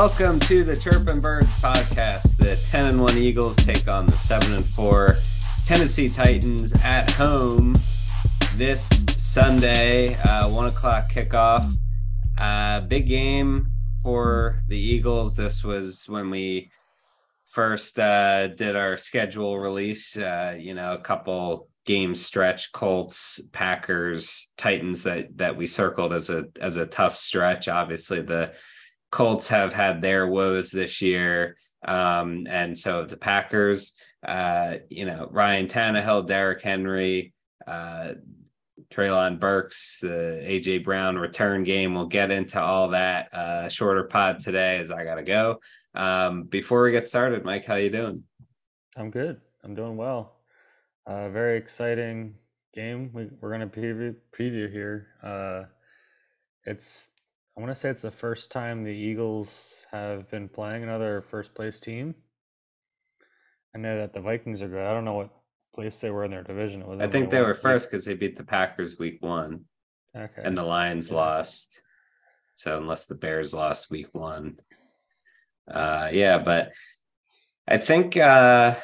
Welcome to the Chirpin Birds podcast. The 10 and 1 Eagles take on the 7 and 4 Tennessee Titans at home this Sunday, uh, 1 o'clock kickoff. Uh, big game for the Eagles. This was when we first uh, did our schedule release. Uh, you know, a couple game stretch colts packers titans that that we circled as a as a tough stretch obviously the colts have had their woes this year um and so the packers uh you know ryan Tannehill, Derrick henry uh Treylon Burks, the AJ Brown return game. We'll get into all that. Uh, shorter pod today as I gotta go. Um, before we get started, Mike, how you doing? I'm good. I'm doing well. Uh, very exciting game. We, we're gonna preview preview here. Uh, it's I want to say it's the first time the Eagles have been playing another first place team. I know that the Vikings are good. I don't know what place they were in their division. Was I think they were first because they beat the Packers week one. Okay. And the Lions yeah. lost. So unless the Bears lost week one. Uh yeah, but I think uh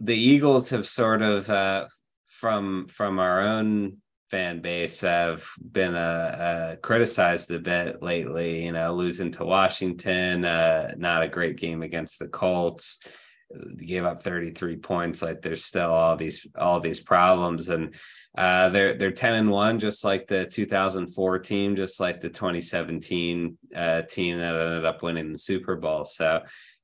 the Eagles have sort of uh from from our own fan base have been uh, uh, criticized a bit lately. You know, losing to Washington, uh, not a great game against the Colts. Gave up 33 points like there's still all these all these problems. And uh they're they're 10 and 1 just like the 2004 team just like the 2017 uh team that ended up winning the super bowl. So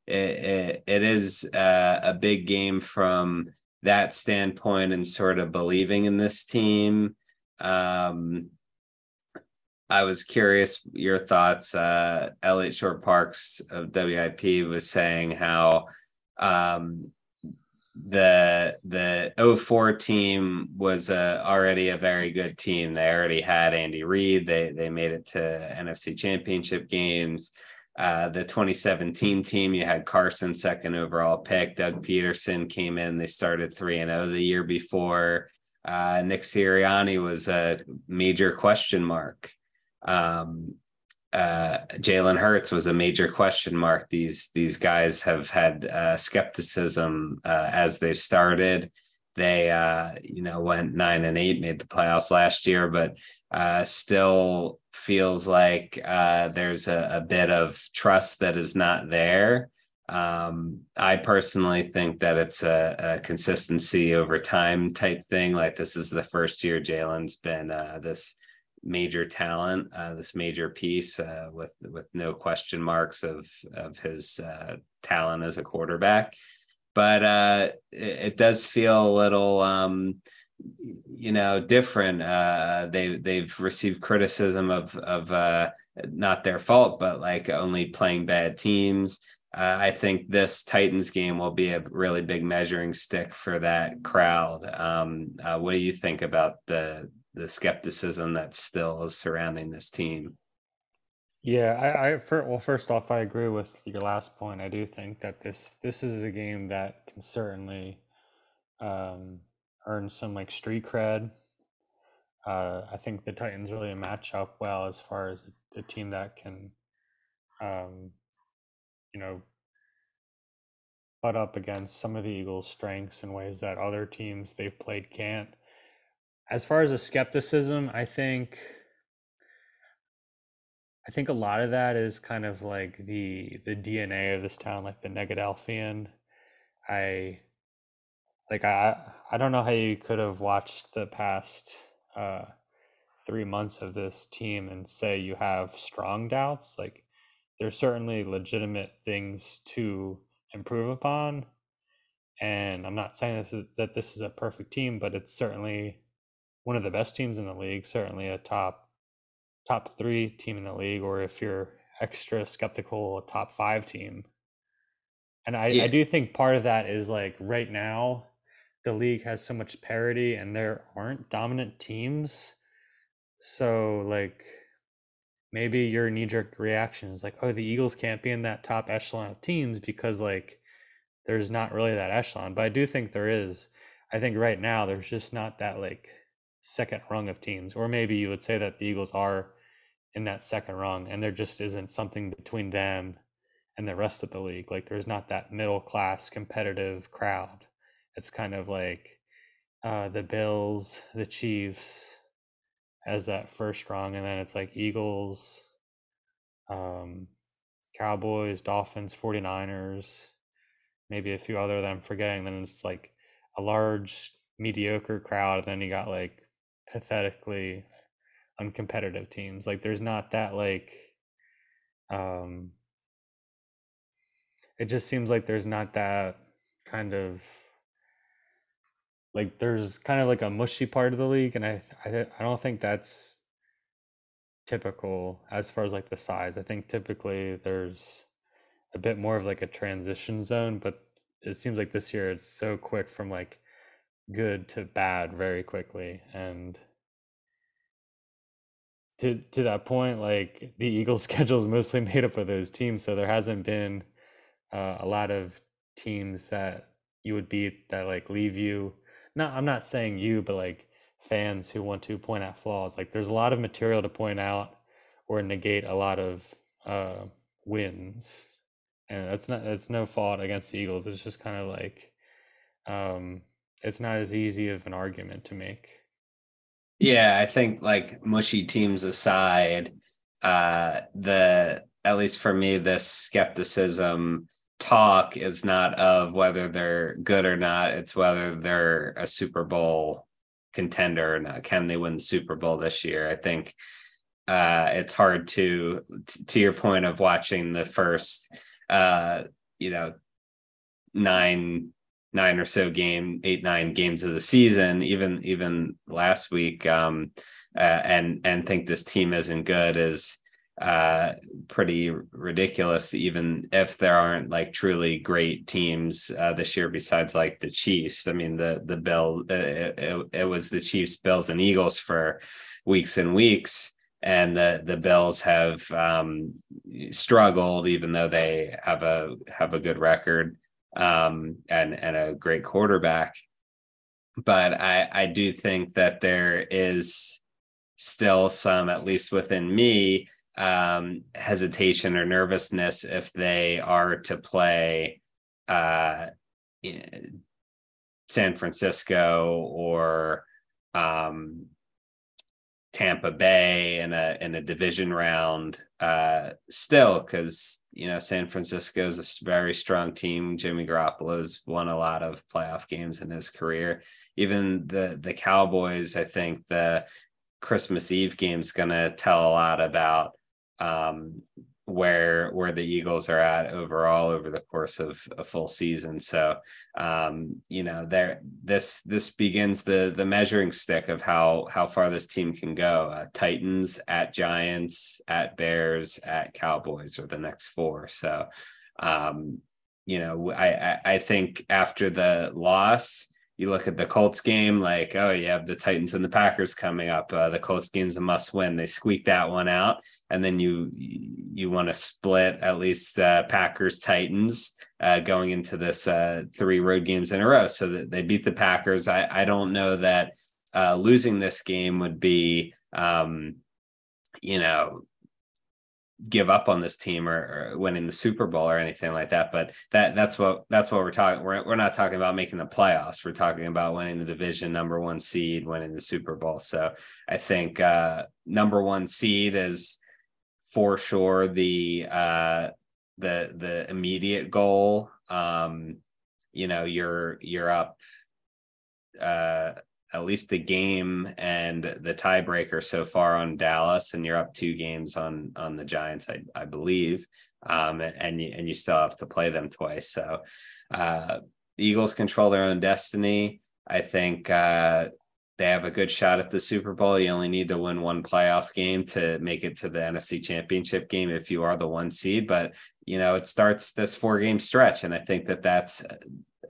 it it, it is uh, a big game from that standpoint and sort of believing in this team um I was curious your thoughts. Uh, Eliot Shorr-Parks of WIP was saying how um, the the 04 team was uh, already a very good team. They already had Andy Reid. They they made it to NFC Championship games. Uh, the 2017 team, you had Carson second overall pick. Doug Pederson came in. They started three and zero oh the year before. Uh, Nick Sirianni was a major question mark. Um, uh, Jalen Hurts was a major question mark. These these guys have had uh, skepticism uh, as they've started. They uh, you know went nine and eight, made the playoffs last year, but uh, still feels like uh, there's a, a, bit of trust that is not there. Um, I personally think that it's a, a, consistency over time type thing. Like this is the first year Jalen's been uh, this major talent, uh, this major piece uh, with with no question marks of of his uh, talent as a quarterback. But uh, it, it, does feel a little, um, you know, different. Uh, they they've received criticism of of uh, not their fault, but like only playing bad teams. I think this Titans game will be a really big measuring stick for that crowd. Um, what do you think about the the skepticism that still is surrounding this team. Yeah, I, I for, well, first off, I agree with your last point. I do think that this this is a game that can certainly um, earn some like street cred. Uh, I think the Titans really match up well as far as a, a team that can, um, you know, butt up against some of the Eagles' strengths in ways that other teams they've played can't as far as the skepticism, I think I think a lot of that is kind of like the the DNA of this town, like the Negadelphian. I like I I don't know how you could have watched the past uh, three months of this team and say you have strong doubts. Like there's certainly legitimate things to improve upon, and I'm not saying this is, that this is a perfect team, but it's certainly one of the best teams in the league, certainly a top top three team in the league, or if you're extra skeptical, a top five team. And I, yeah. I do think part of that is like right now, the league has so much parity and there aren't dominant teams. So like maybe your knee jerk reaction is like, oh, the Eagles can't be in that top echelon of teams because like there's not really that echelon. But I do think there is. I think right now there's just not that like second rung of teams, or maybe you would say that the Eagles are in that second rung, and there just isn't something between them and the rest of the league. Like there's not that middle class competitive crowd. It's kind of like uh, the Bills, the Chiefs as that first rung, and then it's like Eagles, um, Cowboys, Dolphins, 49ers, maybe a few other that I'm forgetting. Then it's like a large mediocre crowd. And then you got like pathetically uncompetitive teams. Like there's not that like um it just seems like there's not that kind of like there's kind of like a mushy part of the league and I I, I don't think that's typical as far as like the size. I think typically there's a bit more of like a transition zone, but it seems like this year it's so quick from like good to bad very quickly and to to that point like the eagles schedule is mostly made up of those teams so there hasn't been uh, a lot of teams that you would beat that like leave you not i'm not saying you but like fans who want to point out flaws. Like there's a lot of material to point out or negate a lot of uh, wins. And that's not that's no fault against the eagles. It's just kind of like um it's not as easy of an argument to make. Yeah, I think like mushy teams aside, uh the at least for me, this skepticism talk is not of whether they're good or not, it's whether they're a Super Bowl contender or not. Can they win the Super Bowl this year? I think uh it's hard to to your point of watching the first uh you know nine nine or so game, eight nine games of the season, even even last week, um, uh, and and think this team isn't good is uh, pretty ridiculous. Even if there aren't like truly great teams uh, this year, besides like the Chiefs. I mean, the the Bill uh, it, it, was the Chiefs, Bills, and Eagles for weeks and weeks and the the Bills have um, struggled, even though they have a have a good record um, and and a great quarterback. But I I do think that there is still some, at least within me, um, hesitation or nervousness if they are to play uh, San Francisco or um, Tampa Bay in a in a division round uh, still because you know San Francisco is a very strong team. Jimmy Garoppolo's won a lot of playoff games in his career. Even the the Cowboys, I think the Christmas Eve game is going to tell a lot about um, where where the Eagles are at overall over the course of a full season. So um, you know, there this this begins the the measuring stick of how how far this team can go. Uh, Titans at Giants, at Bears, at Cowboys are the next four. So um, you know, I, I I think after the loss, you look at the Colts game, like, oh, you have the Titans and the Packers coming up. Uh, the Colts game's a must win. They squeak that one out, and then you you want to split at least uh, Packers Titans uh, going into this uh, three road games in a row, so that they beat the Packers. I I don't know that uh, losing this game would be, um, you know, give up on this team or, or, winning the Super Bowl or anything like that. But that that's what that's what we're talking. We're we're not talking about making the playoffs. We're talking about winning the division, number one seed, winning the Super Bowl. So I think uh, number one seed is for sure the uh, the the immediate goal. Um, you know, you're you're up uh at least the game and the tiebreaker so far on Dallas, and you're up two games on on the Giants, I, I believe, um, and you and you still have to play them twice. So uh, Eagles control their own destiny. I think uh, they have a good shot at the Super Bowl. You only need to win one playoff game to make it to the NFC Championship game if you are the one seed. But you know, it starts this four game stretch, and I think that that's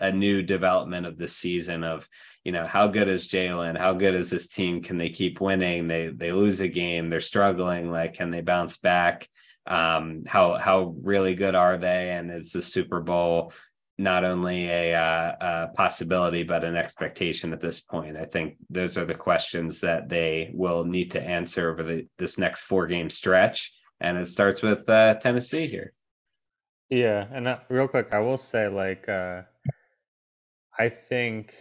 a new development of the season of you know how good is Jalen? How good is this team? Can they keep winning? They they lose a game, they're struggling. Like, can they bounce back? Um, how how really good are they? And is the Super Bowl not only a, uh, a, possibility but an expectation at this point. I think those are the questions that they will need to answer over the, this next four game stretch, and it starts with uh, Tennessee here. Yeah, and uh, real quick, I will say like uh, I think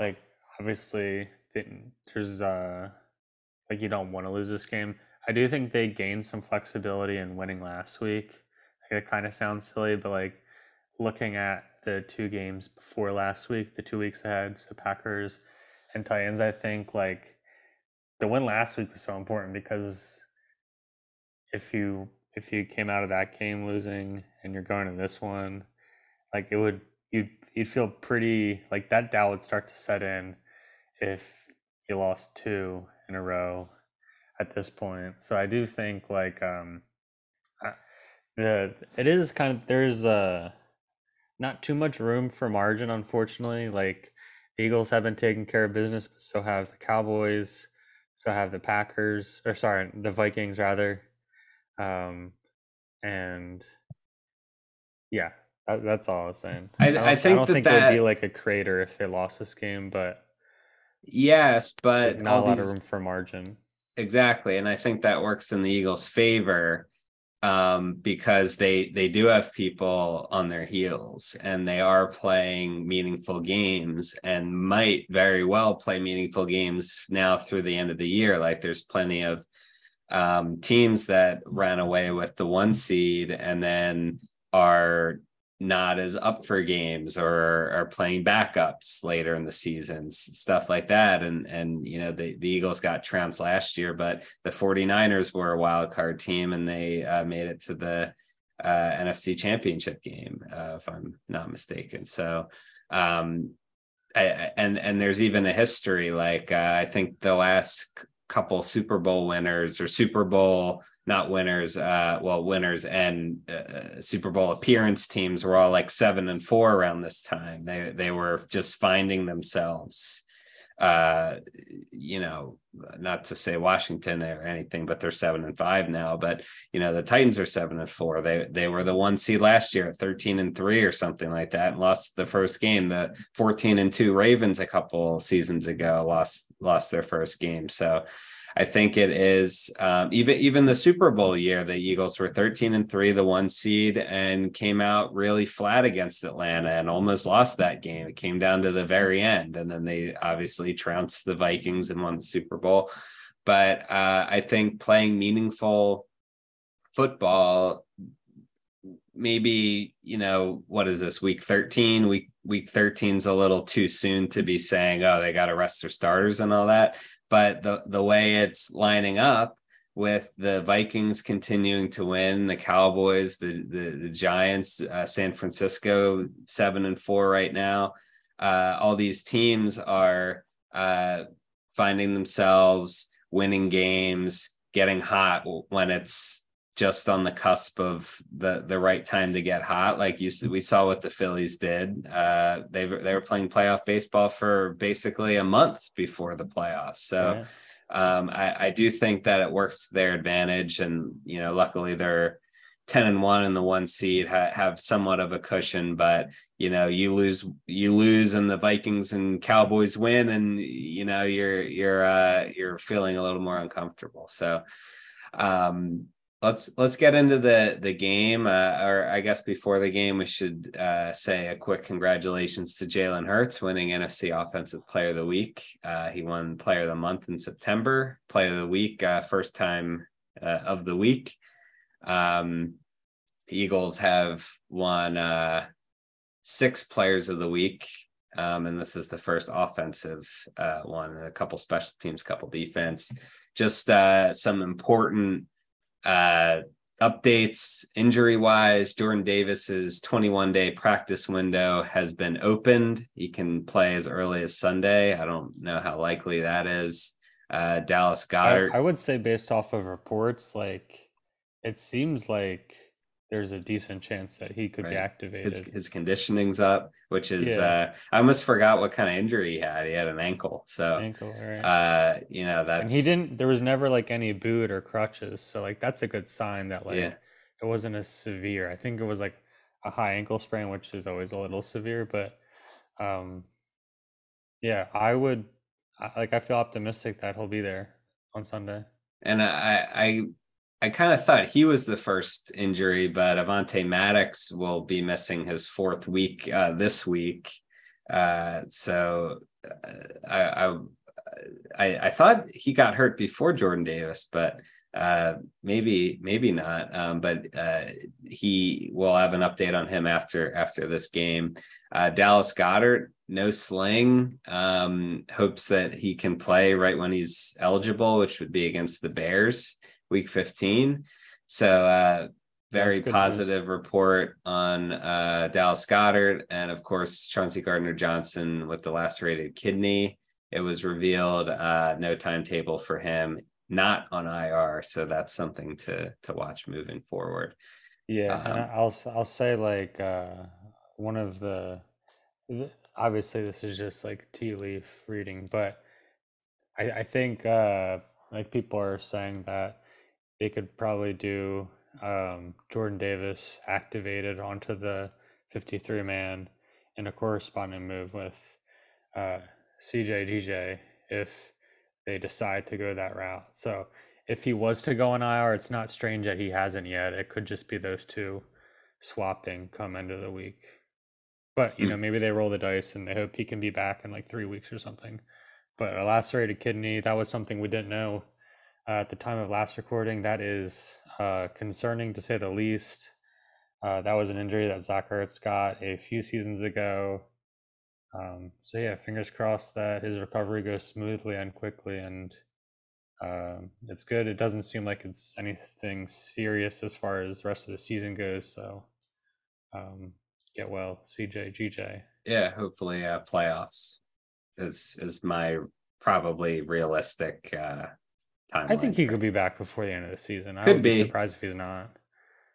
like obviously there's uh like you don't want to lose this game. I do think they gained some flexibility in winning last week. It kind of sounds silly, but like looking at the two games before last week, the two weeks ahead, the Packers and Titans, I think like the win last week was so important because if you if you came out of that game losing and you're going to this one, like it would you'd you'd feel pretty like that doubt would start to set in if you lost two in a row at this point. So I do think like um the it is kind of there's uh not too much room for margin unfortunately. Like Eagles have been taking care of business, but so have the Cowboys, so have the Packers or sorry, the Vikings rather. Um and yeah, that's all I was saying. I, I, I think I don't that think that, they'd be like a crater if they lost this game, but yes, but there's not a lot these, of room for margin. Exactly, and I think that works in the Eagles' favor um, because they they do have people on their heels and they are playing meaningful games and might very well play meaningful games now through the end of the year. Like there's plenty of um, teams that ran away with the one seed and then are not as up for games or are playing backups later in the seasons stuff like that and and you know the, the eagles got trounced last year but the 49ers were a wild card team and they uh, made it to the uh, nfc championship game uh, if i'm not mistaken. So um I, and and there's even a history like uh, i think the last couple super bowl winners or super bowl not winners, uh, well, winners and uh, Super Bowl appearance teams were all like seven and four around this time. They they were just finding themselves. Uh, you know, not to say Washington or anything, but they're seven and five now. But you know, the Titans are seven and four. They they were the one seed last year, at thirteen and three or something like that, and lost the first game. The fourteen and two Ravens a couple seasons ago lost lost their first game. So I think it is um, even even the Super Bowl year. The Eagles were 13 and three, the one seed, and came out really flat against Atlanta and almost lost that game. It came down to the very end, and then they obviously trounced the Vikings and won the Super Bowl. But uh, I think playing meaningful football maybe you know what is this week 13 week week 13 is a little too soon to be saying oh they got to rest their starters and all that but the the way it's lining up with the Vikings continuing to win, the Cowboys, the the, the Giants, uh, San Francisco seven and four right now. Uh, all these teams are uh, finding themselves winning games, getting hot when it's just on the cusp of the the right time to get hot. Like you we saw what the Phillies did. Uh, they they were playing playoff baseball for basically a month before the playoffs. So. Yeah. Um, I, I do think that it works to their advantage, and you know, luckily they're 10 and 1 in the one seed ha- have somewhat of a cushion but you know you lose you lose and the vikings and cowboys win and you know you're you're uh you're feeling a little more uncomfortable so um let's let's get into the the game uh, or i guess before the game we should uh, say a quick congratulations to jalen hurts winning nfc offensive player of the week. Uh, he won player of the month in september player of the week uh, first time uh, of the week. Um, eagles have won uh, six players of the week. Um, and this is the first offensive one a couple special teams couple defense. Just some important uh, updates injury wise jordan davis's 21 day practice window has been opened. He can play as early as sunday. I don't know how likely that is. Uh, dallas goedert I, I would say based off of reports like it seems like there's a decent chance that he could right. be activated. His, his, conditioning's up, which is yeah. uh, I almost forgot what kind of injury he had. He had an ankle, so ankle, right. uh, you know that's and he didn't. There was never like any boot or crutches, so like that's a good sign that like yeah. it wasn't as severe. I think it was like a high ankle sprain, which is always a little severe. But um, yeah, I would like. I feel optimistic that he'll be there on Sunday. And I, I, I kind of thought he was the first injury, but Avonte Maddox will be missing his fourth week uh, this week. Uh, so uh, I, I, I, thought he got hurt before Jordan Davis, but uh, maybe maybe not. Um, but uh, he will have an update on him after after this game. Uh, Dallas Goedert, no sling. Um, hopes that he can play right when he's eligible, which would be against the Bears, Week 15. So uh, very positive news. report on uh, Dallas Goedert, and of course Chauncey Gardner Johnson with the lacerated kidney. It was revealed uh, no timetable for him not on IR. So that's something to to watch moving forward. Yeah, um, and I'll I'll say like uh, one of the obviously this is just like tea leaf reading, but I I think uh, like people are saying that they could probably do um, Jordan Davis activated onto the 53 man in a corresponding move with uh, CJ GJ if they decide to go that route. So if he was to go on IR, it's not strange that he hasn't yet. It could just be those two swapping come end of the week. But you mm. know, maybe they roll the dice and they hope he can be back in like three weeks or something. But a lacerated kidney, that was something we didn't know at the time of last recording. That is uh, concerning to say the least. Uh, that was an injury that Zach Ertz got a few seasons ago. Um, so yeah, fingers crossed that his recovery goes smoothly and quickly, and um, it's good. It doesn't seem like it's anything serious as far as the rest of the season goes. So um, get well, CJ, GJ. Yeah, hopefully uh, playoffs is is my probably realistic uh, timeline. I think he could be back before the end of the season. I could would be. be surprised if he's not.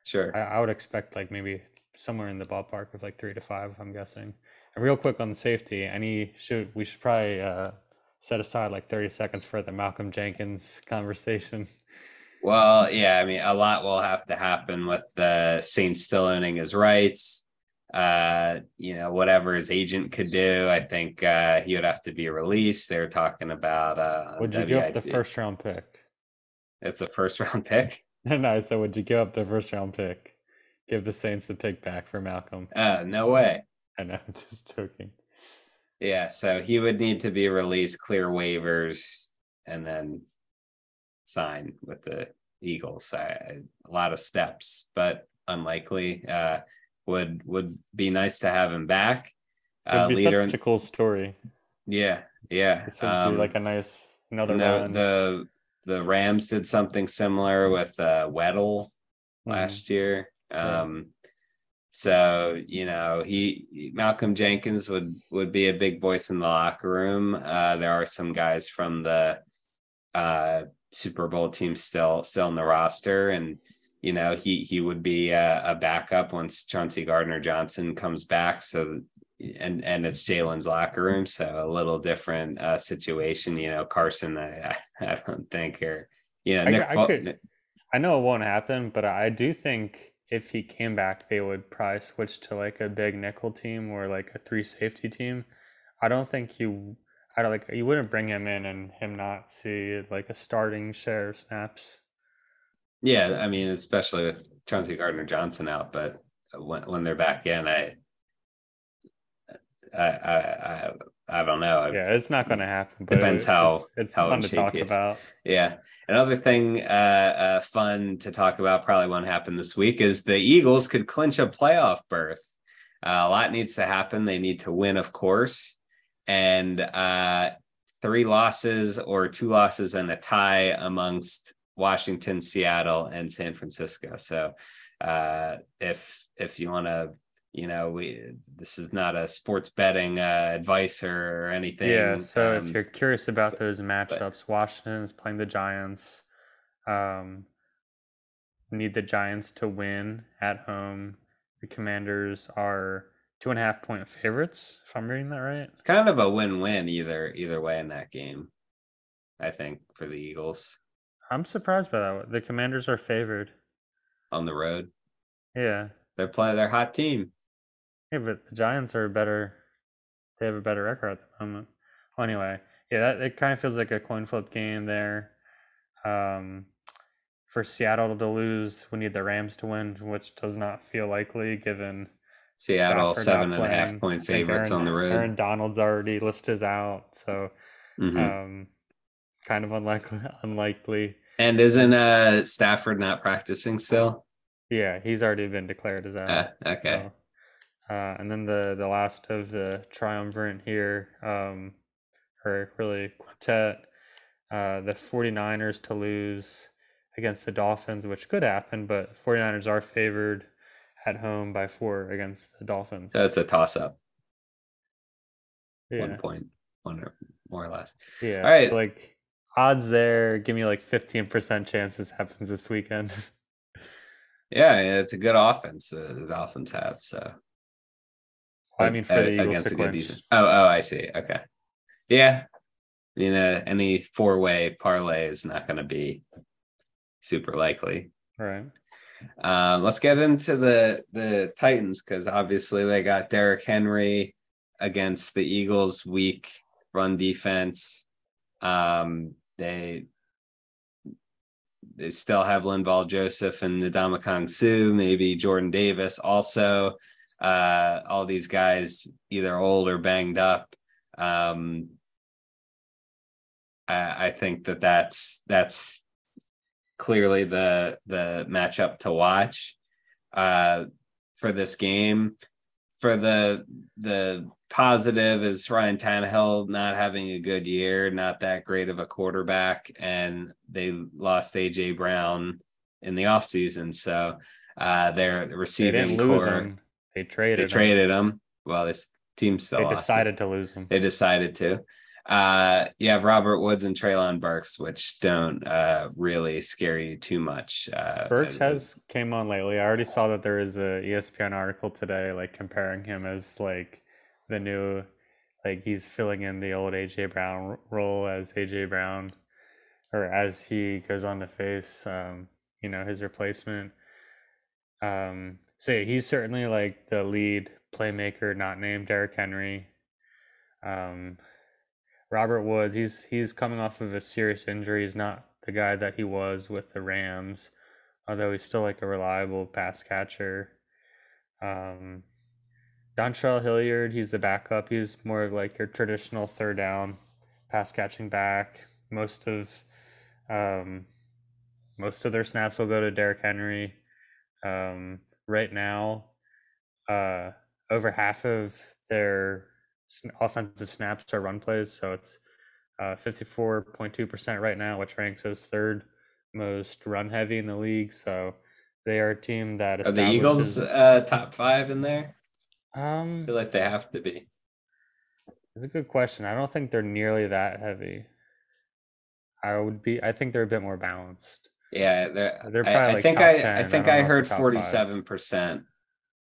Sure. I, I would expect like maybe somewhere in the ballpark of like three to five. I'm guessing. And real quick on the safety, any should we should probably uh, set aside like 30 seconds for the Malcolm Jenkins conversation. Well, yeah, I mean, a lot will have to happen with the Saints still owning his rights. Uh, you know, whatever his agent could do, I think uh, he would have to be released. They're talking about. Uh, would you give up the first round pick? It's a first round pick. no, so would you give up the first round pick? Give the Saints the pick back for Malcolm? Uh, no way. I know, I'm just joking. Yeah, so he would need to be released, clear waivers, and then sign with the Eagles. I, a lot of steps, but unlikely. Uh, would would be nice to have him back. Uh, It'd be leader such a cool story. Yeah, yeah. This would um, be like a nice another no, The the Rams did something similar with uh, Weddle mm-hmm. last year. Um, so you know, he Malcolm Jenkins would would be a big voice in the locker room. Uh, there are some guys from the uh, Super Bowl team still still in the roster, and you know he he would be a, a backup once Chauncey Gardner Johnson comes back. So and and it's Jalen's locker room, so a little different uh, situation. You know, Carson, I I don't think or you know Nick. I, I, could, I know it won't happen, but I do think if he came back, they would probably switch to like a big nickel team or like a three safety team. I don't think you, I don't like you wouldn't bring him in and him not see like a starting share of snaps. Yeah, I mean, especially with Chauncey Gardner Johnson out, but when when they're back in, I, I, I, I don't know. Yeah, it's not going to happen. depends how it's, it's how fun to talk about. Yeah, another thing, uh, uh, fun to talk about, probably won't happen this week, is the Eagles could clinch a playoff berth. Uh, a lot needs to happen. They need to win, of course, and uh, three losses or two losses and a tie amongst Washington, Seattle, and San Francisco. So, uh, if if you want to you know we this is not a sports betting uh, advice or anything yeah so um, if you're curious about those matchups but, washington is playing the giants. Um need the giants to win at home. The commanders are two and a half point favorites if i'm reading that right. It's kind of a win-win either either way in that game i think for the eagles i'm surprised by that the commanders are favored on the road yeah they're playing their hot team. Yeah, but the Giants are better. They have a better record at the moment. Well, anyway, yeah, that it kind of feels like a coin flip game there. Um, for Seattle to lose, we need the Rams to win, which does not feel likely given Seattle Stafford seven and a half point favorites Aaron- on the road. Aaron Donald's already listed as out, so Mhm. um, kind of unlikely. Unlikely. And isn't uh Stafford not practicing still? Yeah, he's already been declared as out. Uh, okay. So, uh, and then the the last of the triumvirate here, um, or really quintet, uh, the 49ers to lose against the Dolphins, which could happen, but 49ers are favored at home by four against the Dolphins. That's a toss up, yeah, one point, one or more or less. yeah. all right. so, like odds there, give me like 15% chance this happens this weekend. Yeah, it's a good offense uh, the Dolphins have. So I mean, for Uh, the Eagles against a good defense. Oh, oh, I see. Okay, yeah. You uh, any four way parlay is not going to be super likely. Right. Um, let's get into the the Titans because obviously they got Derrick Henry against the Eagles' weak run defense. Um, they they still have Linval Joseph and Ndamukong Suh, maybe Jordan Davis also. Uh, all these guys either old or banged up. Um, I, I think that that's that's clearly the the matchup to watch uh, for this game. For the the positive is Ryan Tannehill not having a good year, not that great of a quarterback, and they lost AJ Brown in the offseason. So uh, their receiving didn't core him. They traded. they him. traded him. Well, this team still They decided to lose him. They decided to. Uh, you have Robert Woods and Treylon Burks, which don't uh, really scare you too much. Uh, Burks has came on lately. I already saw that there is a ESPN article today, like comparing him as like the new, like he's filling in the old AJ Brown role as AJ Brown, or as he goes on to face, um, you know, his replacement. Um, so yeah, he's certainly like the lead playmaker, not named Derrick Henry. Um, Robert Woods, he's he's coming off of a serious injury. He's not the guy that he was with the Rams, although he's still like a reliable pass catcher. Um, Dontrell Hilliard, he's the backup. He's more of like your traditional third down pass catching back. Most of um, most of their snaps will go to Derrick Henry. Um, right now, uh, over half of their offensive snaps are run plays, so it's uh, 54.2% right now, which ranks as third most run heavy in the league. So they are a team that are the Eagles uh, top five in there? Um, I feel like they have to be. it's a good question. I don't think they're nearly that heavy. I would be. I think they're a bit more balanced. Yeah, they're. They're I, probably I like think I, 10. I I think I they're heard forty-seven percent,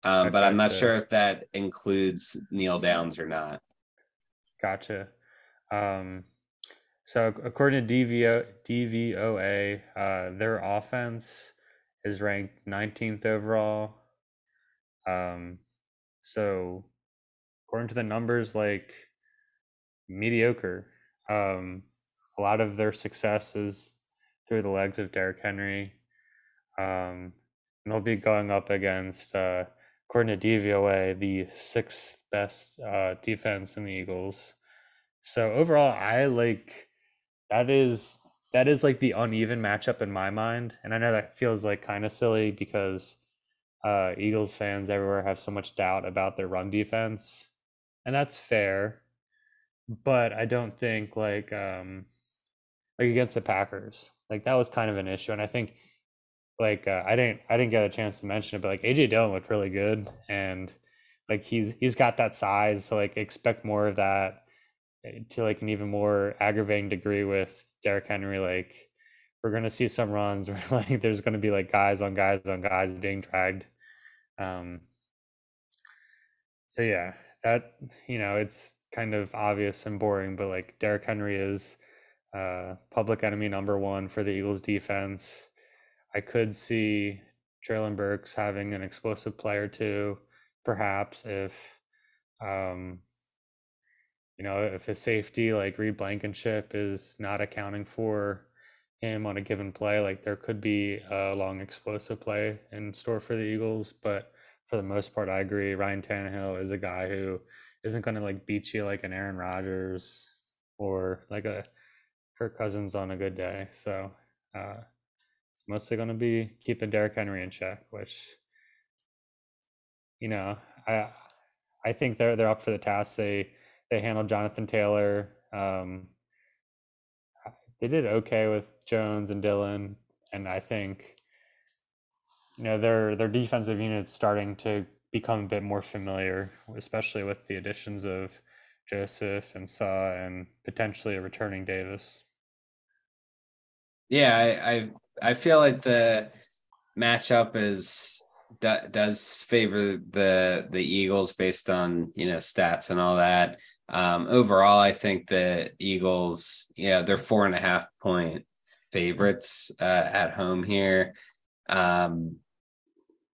um, but I'm not so- sure if that includes kneel downs or not. Gotcha. Um, so according to DVO, DVOA, uh, their offense is ranked 19th overall. Um, so according to the numbers, like mediocre. Um, a lot of their success is through the legs of Derrick Henry. Um, and they'll be going up against, uh, according to DVOA, the sixth best uh, defense in the Eagles. So overall, I like that is that is like the uneven matchup in my mind, and I know that feels like kind of silly because uh, Eagles fans everywhere have so much doubt about their run defense, and that's fair. But I don't think like um, like against the Packers, like that was kind of an issue, and I think like uh, I didn't I didn't get a chance to mention it, but like AJ Dillon looked really good, and like he's he's got that size, so like expect more of that eh, to like an even more aggravating degree with Derrick Henry. Like we're gonna see some runs where like there's gonna be like guys on guys on guys being dragged. Um. So yeah, that you know it's kind of obvious and boring, but like Derrick Henry is uh public enemy number one for the Eagles defense. I could see Treylon Burks having an explosive play or two, perhaps if um, you know if a safety like Reed Blankenship is not accounting for him on a given play, like there could be a long explosive play in store for the Eagles. But for the most part, I agree. Ryan Tannehill is a guy who isn't going to like beat you like an Aaron Rodgers or like a Kirk Cousins on a good day. So uh, it's mostly going to be keeping Derrick Henry in check, which you know I I think they're they're up for the task. They they handled Jonathan Taylor. Um, they did okay with Jones and Dillon, and I think you know their their defensive units starting to become a bit more familiar, especially with the additions of Joseph and Suh and potentially a returning Davis. Yeah, I I, I feel like the matchup is does favor the the Eagles based on you know stats and all that. Um, overall, I think the Eagles, yeah, they're four and a half point favorites uh, at home here. Um,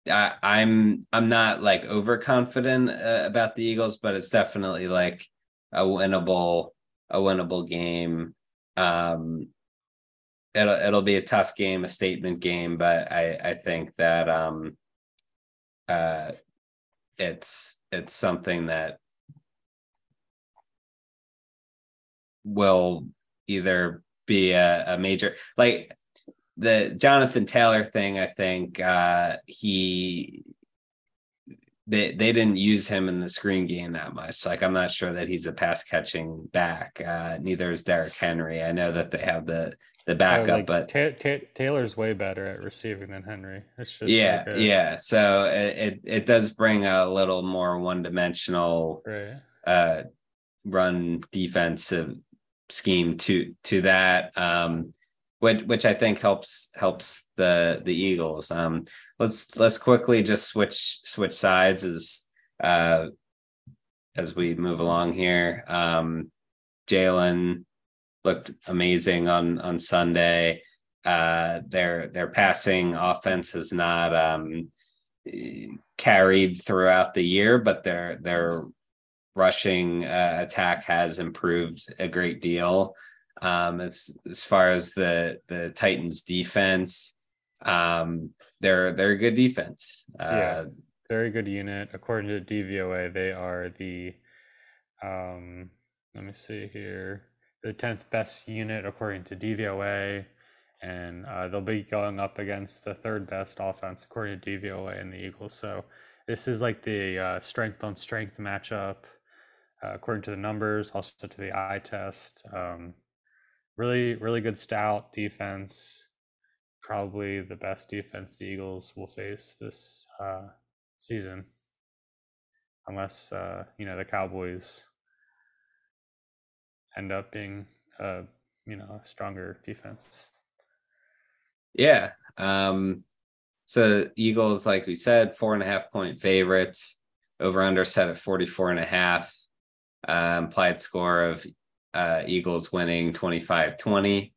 I, I'm I'm not like overconfident uh, about the Eagles, but it's definitely like a winnable a winnable game. Um, it'll it'll be a tough game, a statement game, but I I think that um, uh, it's it's something that will either be a, a major like the Jonathan Taylor thing, I think uh, he they they didn't use him in the screen game that much. Like I'm not sure that he's a pass catching back. Uh, neither is Derrick Henry. I know that they have the the oh, backup, like but ta- ta- Taylor's way better at receiving than Henry. It's just yeah, like a... yeah. So it, it, it does bring a little more one dimensional right. uh, run defensive scheme to to that. Um, which which I think helps helps the the Eagles. Um, let's let's quickly just switch switch sides as uh, as we move along here. Um, Jalen looked amazing on on Sunday. Uh, their their passing offense has not um, carried throughout the year, but their their rushing uh, attack has improved a great deal. Um, as as far as the the Titans defense, um, they're they're a good defense. Uh, yeah, very good unit. According to DVOA, they are the um, let me see here, the tenth best unit according to DVOA, and uh, they'll be going up against the third best offense according to DVOA and the Eagles. So this is like the uh, strength on strength matchup. Uh, according to the numbers, also to the eye test. Um, really, really good stout defense. Probably the best defense the Eagles will face this uh, season, unless uh, you know the Cowboys end up being a you know a stronger defense. Yeah. Um, so Eagles, like we said, four and a half point favorites. Over under set at 44 and a half. Uh, implied score of uh, Eagles winning 25-20.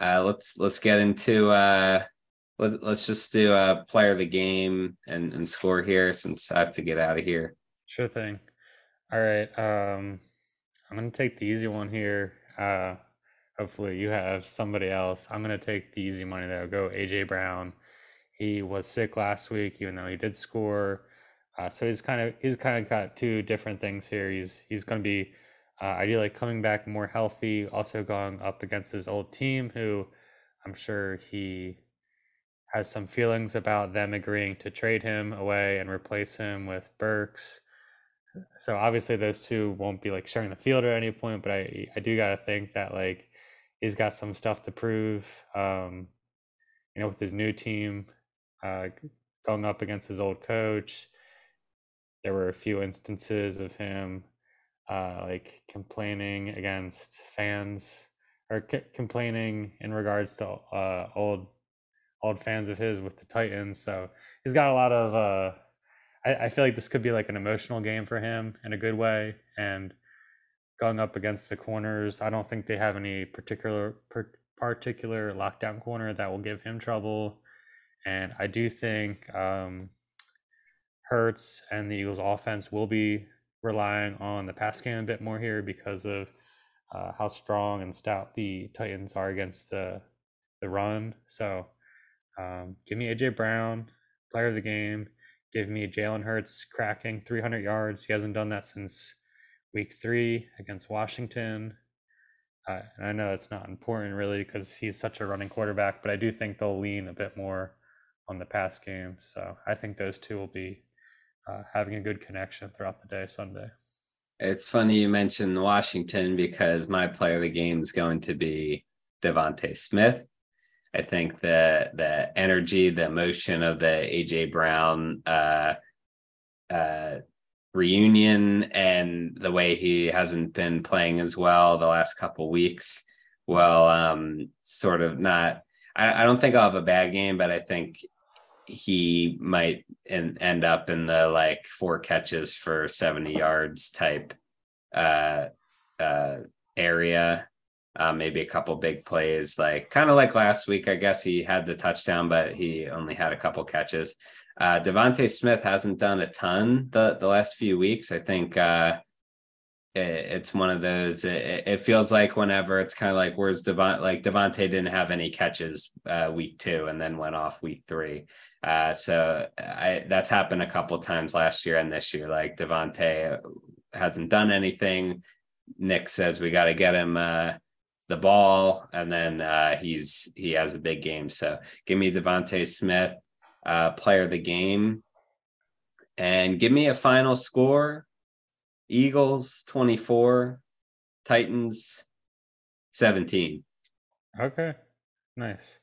Uh, let's let's get into uh, let's let's just do a player of the game and, and score here since I have to get out of here. Sure thing. All right. Um, I'm gonna take the easy one here. Uh, hopefully you have somebody else. I'm gonna take the easy money though. Go AJ Brown. He was sick last week, even though he did score. Uh, so he's kind of he's kind of got two different things here. He's he's going to be uh, ideally coming back more healthy, also going up against his old team, who I'm sure he has some feelings about them agreeing to trade him away and replace him with Burks. So obviously those two won't be like sharing the field at any point, but I I do gotta think that like he's got some stuff to prove. Um, you know, with his new team, uh, going up against his old coach there were a few instances of him uh, like complaining against fans or c- complaining in regards to uh, old old fans of his with the Titans. So he's got a lot of. Uh, I, I feel like this could be like an emotional game for him in a good way, and going up against the corners, I don't think they have any particular per, particular lockdown corner that will give him trouble. And I do think um, Hurts and the Eagles offense will be relying on the pass game a bit more here because of uh, how strong and stout the Titans are against the the run. So um, give me AJ Brown, player of the game. Give me Jalen Hurts cracking 300 yards. He hasn't done that since week three against Washington. Uh, and I know that's not important really because he's such a running quarterback, but I do think they'll lean a bit more on the pass game. So I think those two will be uh, having a good connection throughout the day Sunday. It's funny you mentioned Washington because my player of the game is going to be DeVonta Smith. I think the the energy, the emotion of the AJ Brown uh, uh, reunion and the way he hasn't been playing as well the last couple weeks. Well, um, sort of not. I, I don't think I'll have a bad game, but I think he might end up in the like four catches for 70 yards type uh, uh, area. Uh, maybe a couple big plays, like kind of like last week. I guess he had the touchdown, but he only had a couple catches. Uh, DeVonta Smith hasn't done a ton the the last few weeks. I think uh, it, it's one of those. It, it, feels like whenever it's kind of like where's Devon like DeVonta didn't have any catches uh, week two and then went off week three. Uh, so I, that's happened a couple times last year and this year. Like DeVonta hasn't done anything. Nick says we got to get him uh, the ball, and then uh, he's he has a big game. So give me DeVonta Smith, uh, player of the game, and give me a final score: Eagles twenty four, Titans seventeen. Okay, nice.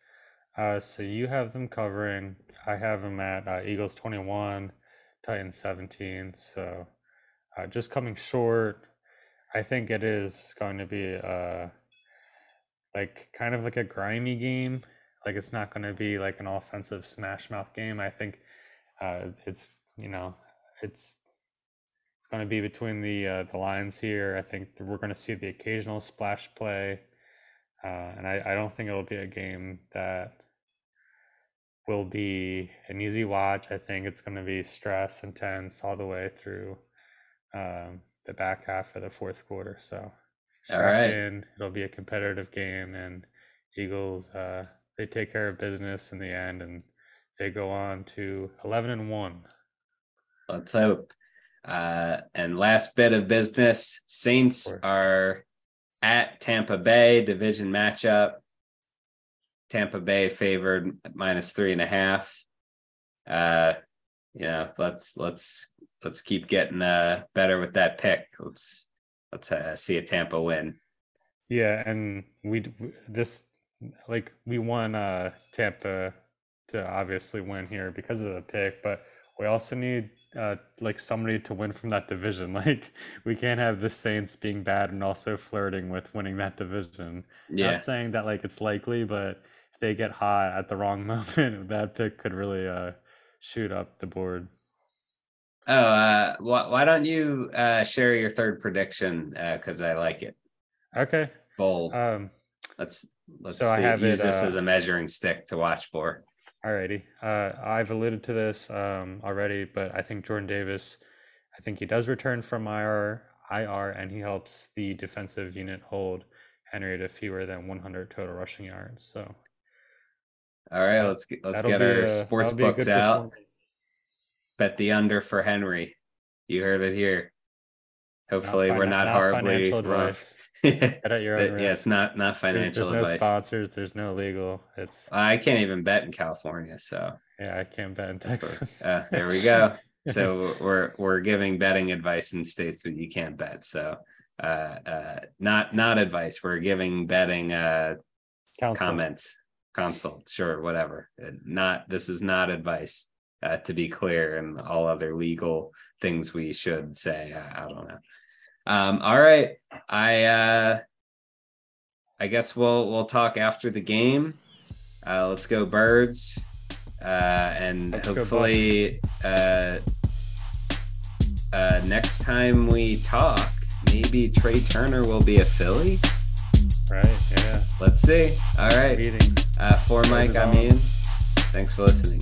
Uh, so you have them covering. I have them at uh, Eagles twenty one, Titans seventeen. So uh, just coming short. I think it is going to be uh, like kind of like a grimy game. Like it's not going to be like an offensive smash mouth game. I think uh, it's you know it's it's going to be between the uh, the lines here. I think we're going to see the occasional splash play, uh, and I, I don't think it'll be a game that will be an easy watch. I think it's going to be stress intense all the way through um, the back half of the fourth quarter. So all right. in, it'll be a competitive game, and Eagles uh, they take care of business in the end, and they go on to eleven and one. Let's hope. Uh, and last bit of business: Saints are at Tampa Bay division matchup. Tampa Bay favored minus three and a half. Uh, yeah, let's let's let's keep getting uh better with that pick. Let's let's uh, see a Tampa win. Yeah, and we this like we want uh Tampa to obviously win here because of the pick, but we also need uh like somebody to win from that division. Like we can't have the Saints being bad and also flirting with winning that division. Yeah. Not saying that like it's likely, but they get hot at the wrong moment, that pick could really uh shoot up the board. Oh, uh, why, why don't you uh, share your third prediction? Because uh, I like it. Okay. Bold. Um, let's let's so see, use it, this uh, as a measuring stick to watch for. Alrighty. Uh, I've alluded to this um, already, but I think Jordan Davis, I think he does return from IR, IR, and he helps the defensive unit hold Henry to fewer than 100 total rushing yards. So. All right, let's get, let's get our a, sports books out. Bet the under for Henry. You heard it here. Hopefully, not we're not, not horribly wrong. yeah, it's not not financial there's, there's no sponsors. There's no legal. It's I can't even bet in California, so yeah, I can't bet in Texas. Uh, there we go. so we're we're giving betting advice in states but you can't bet. So uh, uh, not not advice. We're giving betting uh, comments, consult, sure, whatever. Not this is not advice uh, to be clear, and all other legal things we should say. I, I don't know. Um, all right, I uh, I guess we'll we'll talk after the game. Uh, let's go birds, uh, and let's hopefully uh, uh, next time we talk, maybe Trea Turner will be a Phillie. Right. Yeah. Let's see. All right. Uh, for Mike, I'm Ian. Thanks for listening.